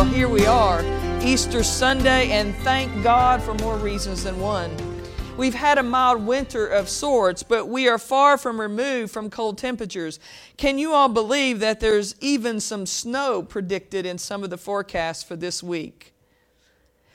Well, here we are, Easter Sunday, and thank God for more reasons than one. We've had a mild winter of sorts, but we are far from removed from cold temperatures. Can you all believe that there's even some snow predicted in some of the forecasts for this week?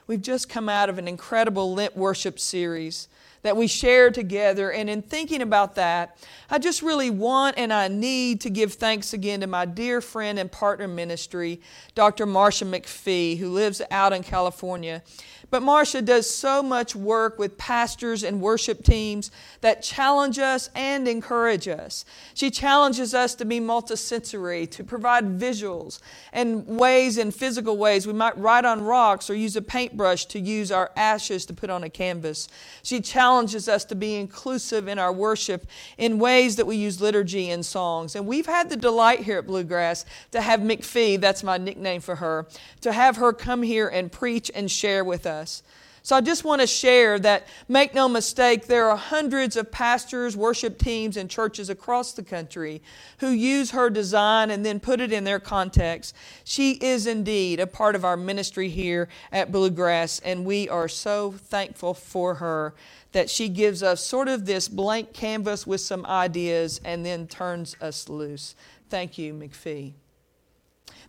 We've just come out of an incredible Lent worship series that we share together. And in thinking about that, I just really want and I need to give thanks again to my dear friend and partner ministry, Dr. Marcia McFee, who lives out in California. But Marcia does so much work with pastors and worship teams that challenge us and encourage us. She challenges us to be multisensory, to provide visuals and ways in physical ways. We might write on rocks or use a paintbrush to use our ashes to put on a canvas. She challenges us to be inclusive in our worship in ways that we use liturgy and songs. And we've had the delight here at Bluegrass to have McFee, that's my nickname for her, to have her come here and preach and share with us. So I just want to share that, make no mistake, there are hundreds of pastors, worship teams, and churches across the country who use her design and then put it in their context. She is indeed a part of our ministry here at Bluegrass, and we are so thankful for her that she gives us sort of this blank canvas with some ideas and then turns us loose. Thank you, McFee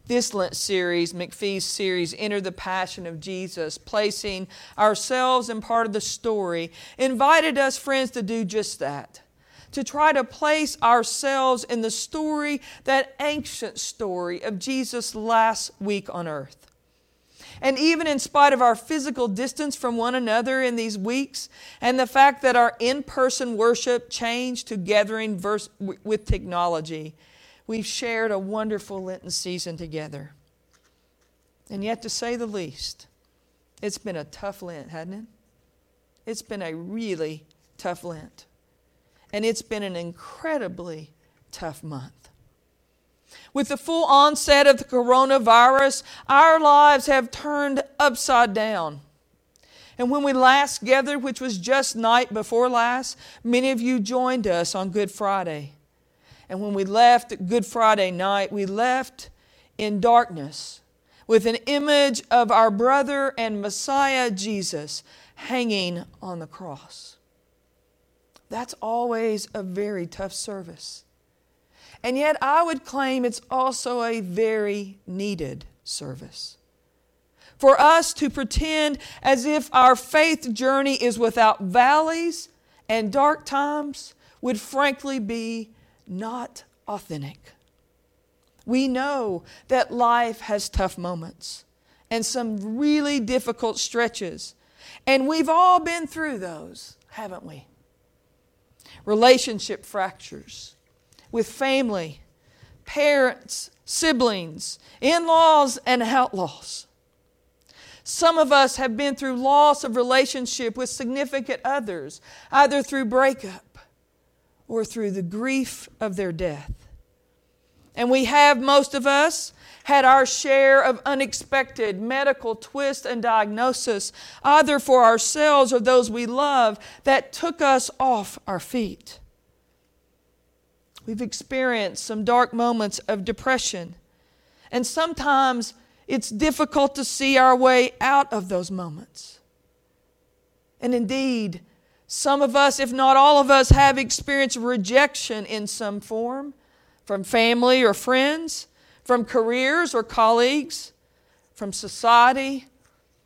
this Lent series, McFee's series, Enter the Passion of Jesus, placing ourselves in part of the story, invited us, friends, to do just that. To try to place ourselves in the story, that ancient story of Jesus' last week on earth. And even in spite of our physical distance from one another in these weeks, and the fact that our in person worship changed to gathering verse, with technology, We've shared a wonderful Lenten season together. And yet, to say the least, it's been a tough Lent, hasn't it? It's been a really tough Lent. And it's been an incredibly tough month. With the full onset of the coronavirus, our lives have turned upside down. And when we last gathered, which was just night before last, many of you joined us on Good Friday. And when we left Good Friday night, we left in darkness with an image of our brother and Messiah Jesus hanging on the cross. That's always a very tough service. And yet, I would claim it's also a very needed service. For us to pretend as if our faith journey is without valleys and dark times would frankly be not authentic. We know that life has tough moments and some really difficult stretches. And we've all been through those, haven't we? Relationship fractures with family, parents, siblings, in laws, and outlaws. Some of us have been through loss of relationship with significant others, either through breakup or through the grief of their death. And we have, most of us, had our share of unexpected medical twists and diagnosis, either for ourselves or those we love, that took us off our feet. We've experienced some dark moments of depression, and sometimes it's difficult to see our way out of those moments. And indeed, some of us, if not all of us, have experienced rejection in some form from family or friends, from careers or colleagues, from society,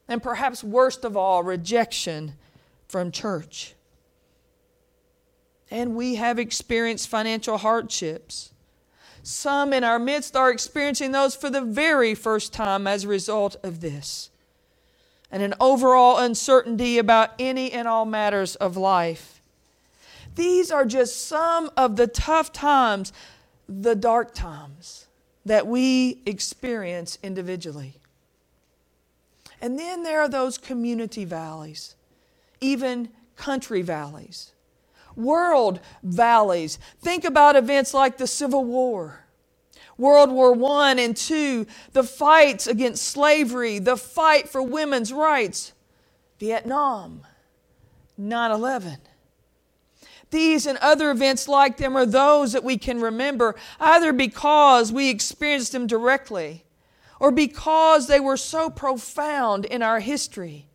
and perhaps worst of all, rejection from church. And we have experienced financial hardships. Some in our midst are experiencing those for the very first time as a result of this and an overall uncertainty about any and all matters of life. These are just some of the tough times, the dark times that we experience individually. And then there are those community valleys, even country valleys, world valleys. Think about events like the Civil War World War I and II, the fights against slavery, the fight for women's rights, Vietnam, 9 11. These and other events like them are those that we can remember either because we experienced them directly or because they were so profound in our history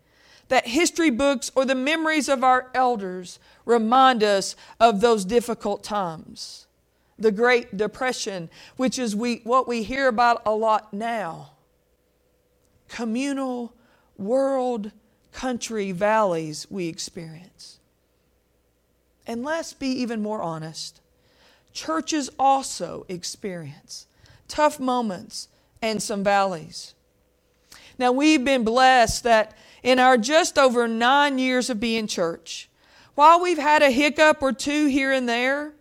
that history books or the memories of our elders remind us of those difficult times. The Great Depression, which is we, what we hear about a lot now. Communal, world, country valleys we experience. And let's be even more honest churches also experience tough moments and some valleys. Now, we've been blessed that in our just over nine years of being church, while we've had a hiccup or two here and there,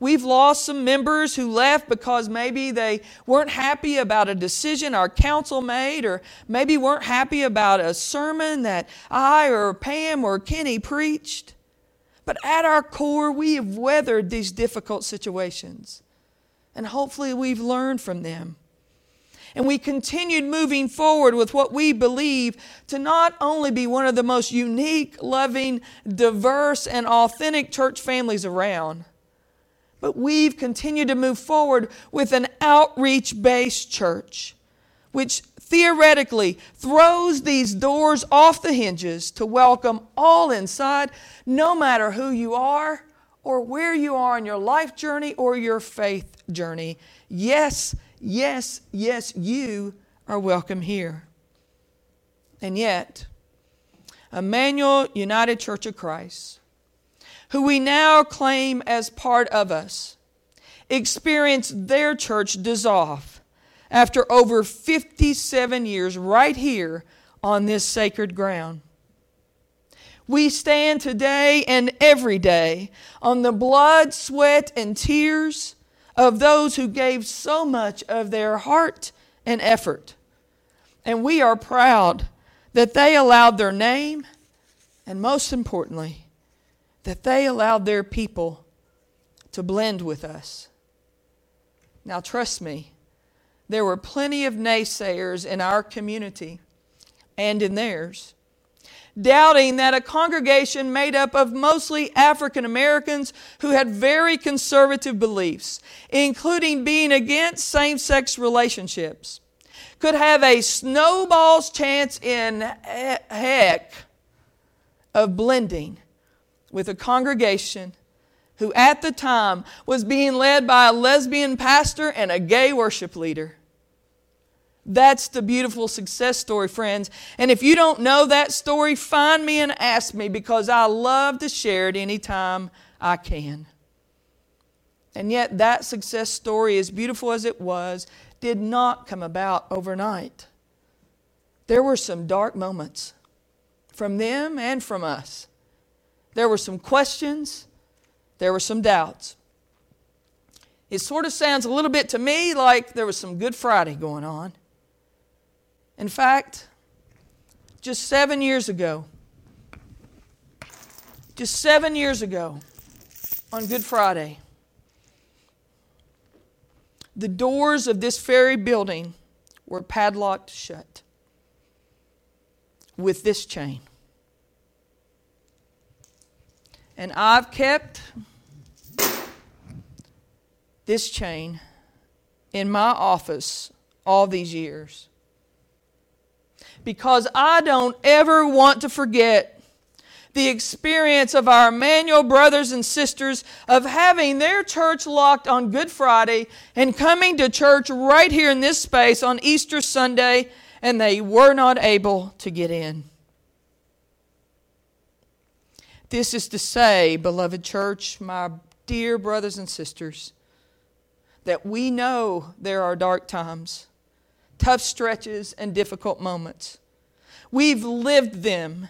We've lost some members who left because maybe they weren't happy about a decision our council made, or maybe weren't happy about a sermon that I or Pam or Kenny preached. But at our core, we have weathered these difficult situations. And hopefully, we've learned from them. And we continued moving forward with what we believe to not only be one of the most unique, loving, diverse, and authentic church families around, but we've continued to move forward with an outreach based church, which theoretically throws these doors off the hinges to welcome all inside, no matter who you are or where you are in your life journey or your faith journey. Yes, yes, yes, you are welcome here. And yet, Emmanuel United Church of Christ who we now claim as part of us, experienced their church dissolve after over 57 years right here on this sacred ground. We stand today and every day on the blood, sweat, and tears of those who gave so much of their heart and effort. And we are proud that they allowed their name and, most importantly, that they allowed their people to blend with us. Now, trust me, there were plenty of naysayers in our community and in theirs, doubting that a congregation made up of mostly African Americans who had very conservative beliefs, including being against same sex relationships, could have a snowball's chance in heck of blending with a congregation who at the time was being led by a lesbian pastor and a gay worship leader. That's the beautiful success story, friends. And if you don't know that story, find me and ask me because I love to share it anytime I can. And yet, that success story, as beautiful as it was, did not come about overnight. There were some dark moments from them and from us. There were some questions, there were some doubts. It sort of sounds a little bit to me like there was some Good Friday going on. In fact, just seven years ago, just seven years ago, on Good Friday, the doors of this very building were padlocked shut with this chain. And I've kept this chain in my office all these years because I don't ever want to forget the experience of our Emmanuel brothers and sisters of having their church locked on Good Friday and coming to church right here in this space on Easter Sunday, and they were not able to get in. This is to say, beloved church, my dear brothers and sisters, that we know there are dark times, tough stretches, and difficult moments. We've lived them.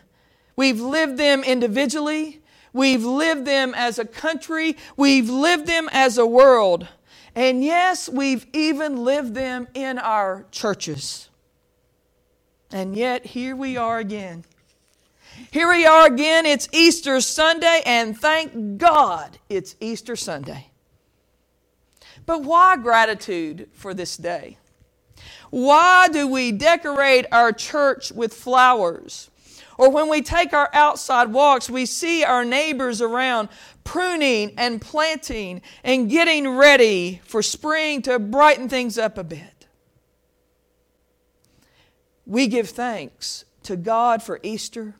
We've lived them individually. We've lived them as a country. We've lived them as a world. And yes, we've even lived them in our churches. And yet, here we are again here we are again. It's Easter Sunday, and thank God it's Easter Sunday. But why gratitude for this day? Why do we decorate our church with flowers? Or when we take our outside walks, we see our neighbors around pruning and planting and getting ready for spring to brighten things up a bit. we give thanks to God for Easter,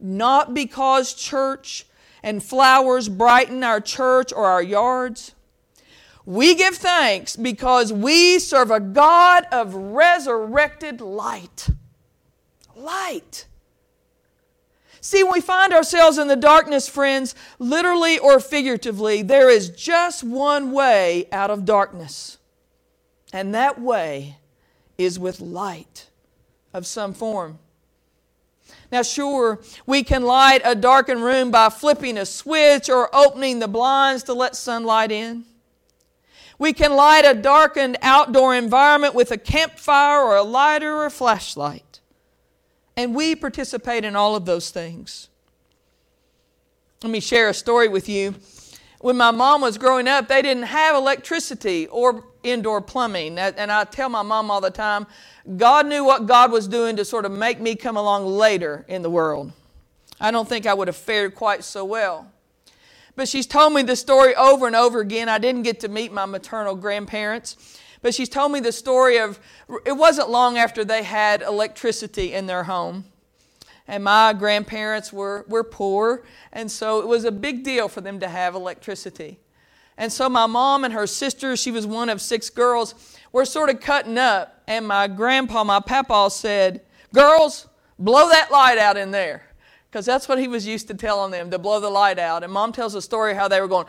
not because church and flowers brighten our church or our yards. We give thanks because we serve a God of resurrected light. Light. See, when we find ourselves in the darkness, friends, literally or figuratively, there is just one way out of darkness. And that way is with light of some form. Now, sure, we can light a darkened room by flipping a switch or opening the blinds to let sunlight in. We can light a darkened outdoor environment with a campfire or a lighter or a flashlight. And we participate in all of those things. Let me share a story with you. When my mom was growing up, they didn't have electricity or indoor plumbing. And I tell my mom all the time, God knew what God was doing to sort of make me come along later in the world. I don't think I would have fared quite so well. But she's told me the story over and over again. I didn't get to meet my maternal grandparents, but she's told me the story of it wasn't long after they had electricity in their home. And my grandparents were, were poor, and so it was a big deal for them to have electricity. And so my mom and her sister, she was one of six girls, were sort of cutting up. And my grandpa, my papa, said, Girls, blow that light out in there. Because that's what he was used to telling them, to blow the light out. And mom tells a story how they were going,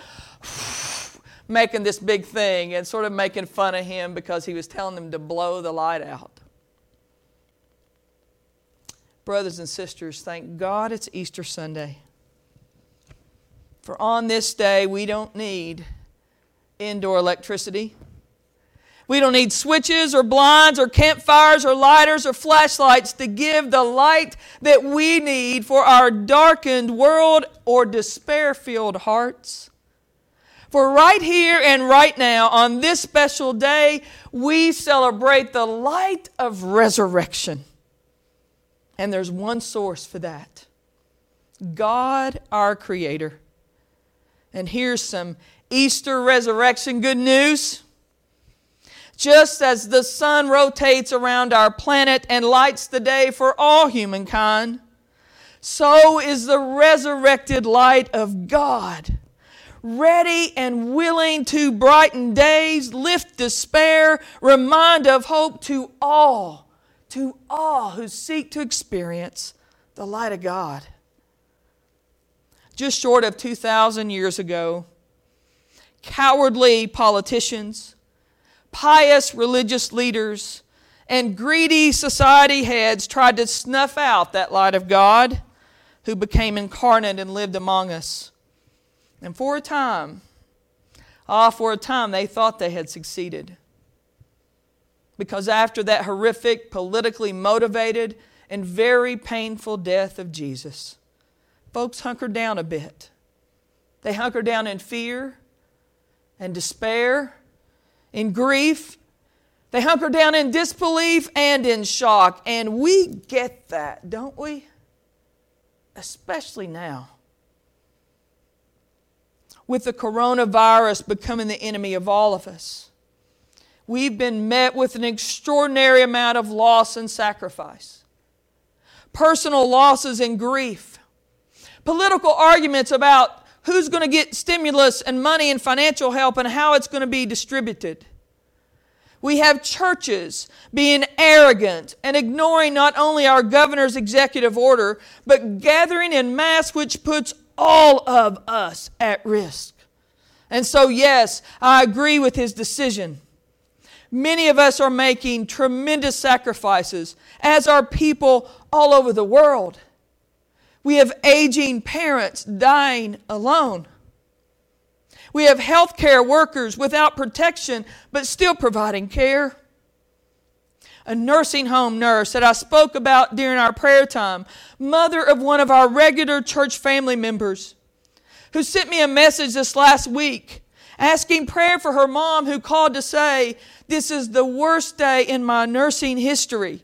making this big thing and sort of making fun of him because he was telling them to blow the light out. Brothers and sisters, thank God it's Easter Sunday. For on this day, we don't need indoor electricity. We don't need switches or blinds or campfires or lighters or flashlights to give the light that we need for our darkened world or despair filled hearts. For right here and right now, on this special day, we celebrate the light of resurrection. And there's one source for that God, our Creator. And here's some Easter resurrection good news. Just as the sun rotates around our planet and lights the day for all humankind, so is the resurrected light of God, ready and willing to brighten days, lift despair, remind of hope to all, to all who seek to experience the light of God. Just short of 2,000 years ago, cowardly politicians, pious religious leaders, and greedy society heads tried to snuff out that light of God who became incarnate and lived among us. And for a time, ah, for a time, they thought they had succeeded. Because after that horrific, politically motivated, and very painful death of Jesus, folks hunkered down a bit. They hunkered down in fear and despair, in grief. They hunkered down in disbelief and in shock. And we get that, don't we? Especially now. With the coronavirus becoming the enemy of all of us, we've been met with an extraordinary amount of loss and sacrifice, personal losses and grief, political arguments about who's going to get stimulus and money and financial help and how it's going to be distributed. We have churches being arrogant and ignoring not only our governor's executive order, but gathering in mass, which puts all of us at risk. And so, yes, I agree with his decision. Many of us are making tremendous sacrifices, as are people all over the world. We have aging parents dying alone. We have healthcare workers without protection but still providing care. A nursing home nurse that I spoke about during our prayer time, mother of one of our regular church family members, who sent me a message this last week asking prayer for her mom who called to say, This is the worst day in my nursing history.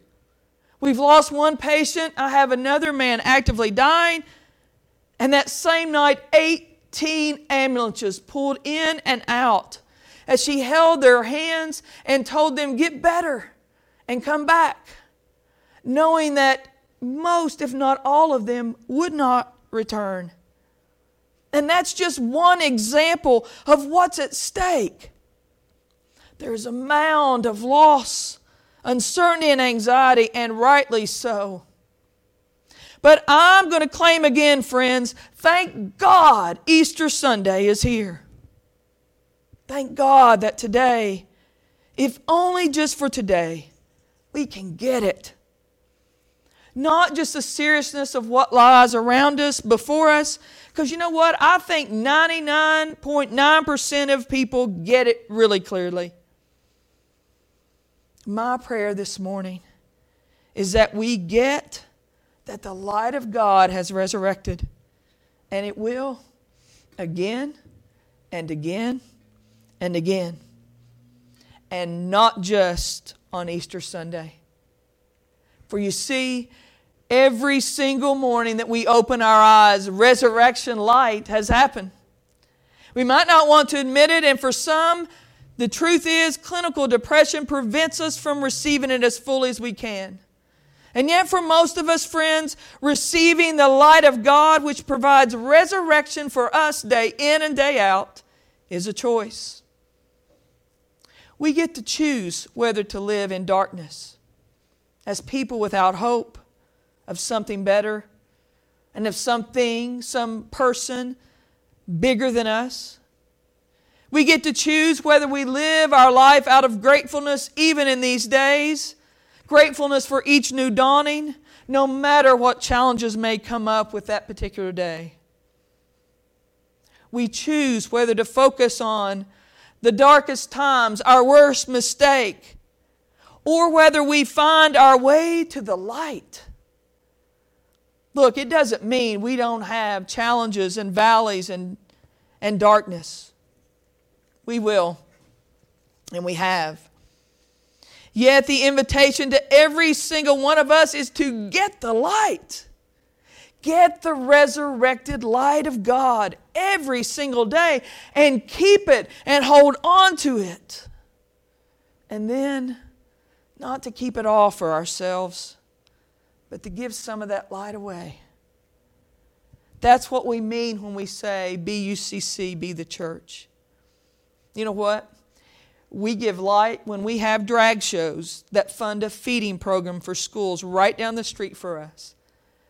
We've lost one patient. I have another man actively dying. And that same night, 18 ambulances pulled in and out as she held their hands and told them, Get better and come back. knowing that most, if not all of them, would not return. And that's just one example of what's at stake. There's a mound of loss, uncertainty, and anxiety, and rightly so. But I'm going to claim again, friends, thank God Easter Sunday is here. Thank God that today, if only just for today, we can get it. Not just the seriousness of what lies around us, before us, because you know what? I think 99.9% of people get it really clearly. My prayer this morning is that we get that the light of God has resurrected. And it will again and again and again. And not just on Easter Sunday. For you see, every single morning that we open our eyes, resurrection light has happened. We might not want to admit it, and for some, the truth is clinical depression prevents us from receiving it as fully as we can. And yet, for most of us, friends, receiving the light of God, which provides resurrection for us day in and day out, is a choice. We get to choose whether to live in darkness as people without hope of something better and of something, some person bigger than us. We get to choose whether we live our life out of gratefulness even in these days gratefulness for each new dawning, no matter what challenges may come up with that particular day. We choose whether to focus on the darkest times, our worst mistake, or whether we find our way to the light. Look, it doesn't mean we don't have challenges and valleys and, and darkness. We will, and we have. Yet the invitation to every single one of us is to get the light. Get the resurrected light of God every single day and keep it and hold on to it. And then, not to keep it all for ourselves, but to give some of that light away. That's what we mean when we say BUCC, be the church. You know what? We give light when we have drag shows that fund a feeding program for schools right down the street for us,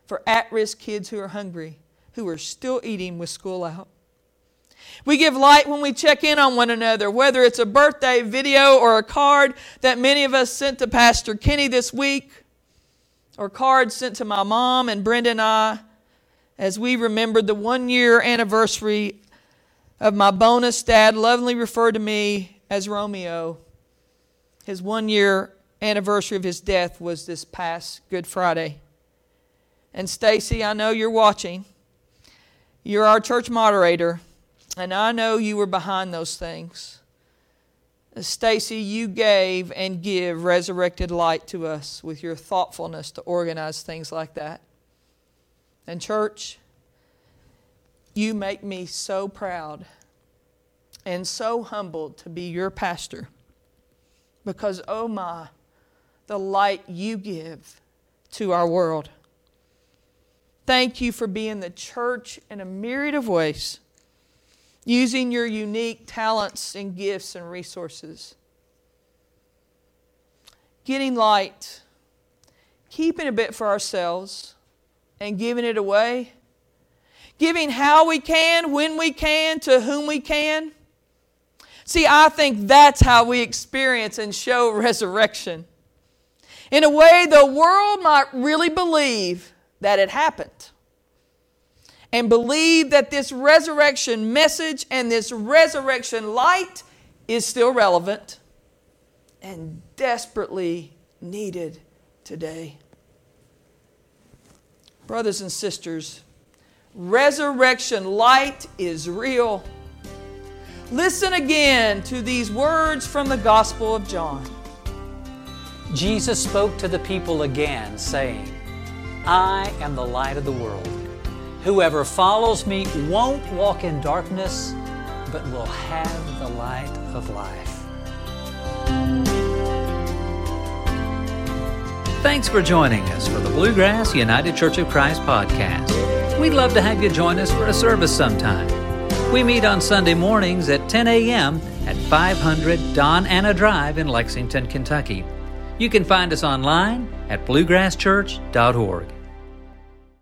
for at risk kids who are hungry, who are still eating with school out. We give light when we check in on one another, whether it's a birthday video or a card that many of us sent to Pastor Kenny this week, or cards sent to my mom and Brenda and I as we remembered the one year anniversary of my bonus dad lovingly referred to me as Romeo. His one year anniversary of his death was this past Good Friday. And Stacy, I know you're watching. You're our church moderator, and I know you were behind those things. Stacy, you gave and give resurrected light to us with your thoughtfulness to organize things like that. And, church, you make me so proud and so humbled to be your pastor because, oh my, the light you give to our world. Thank you for being the church in a myriad of ways, using your unique talents and gifts and resources. Getting light, keeping a bit for ourselves, and giving it away. Giving how we can, when we can, to whom we can. See, I think that's how we experience and show resurrection. In a way, the world might really believe that it happened and believe that this resurrection message and this resurrection light is still relevant and desperately needed today. Brothers and sisters, resurrection light is real. Listen again to these words from the Gospel of John. Jesus spoke to the people again, saying, I am the light of the world. Whoever follows me won't walk in darkness, but will have the light of life. Thanks for joining us for the Bluegrass United Church of Christ podcast. We'd love to have you join us for a service sometime. We meet on Sunday mornings at 10 a.m. at 500 Don Anna Drive in Lexington, Kentucky. You can find us online at bluegrasschurch.org.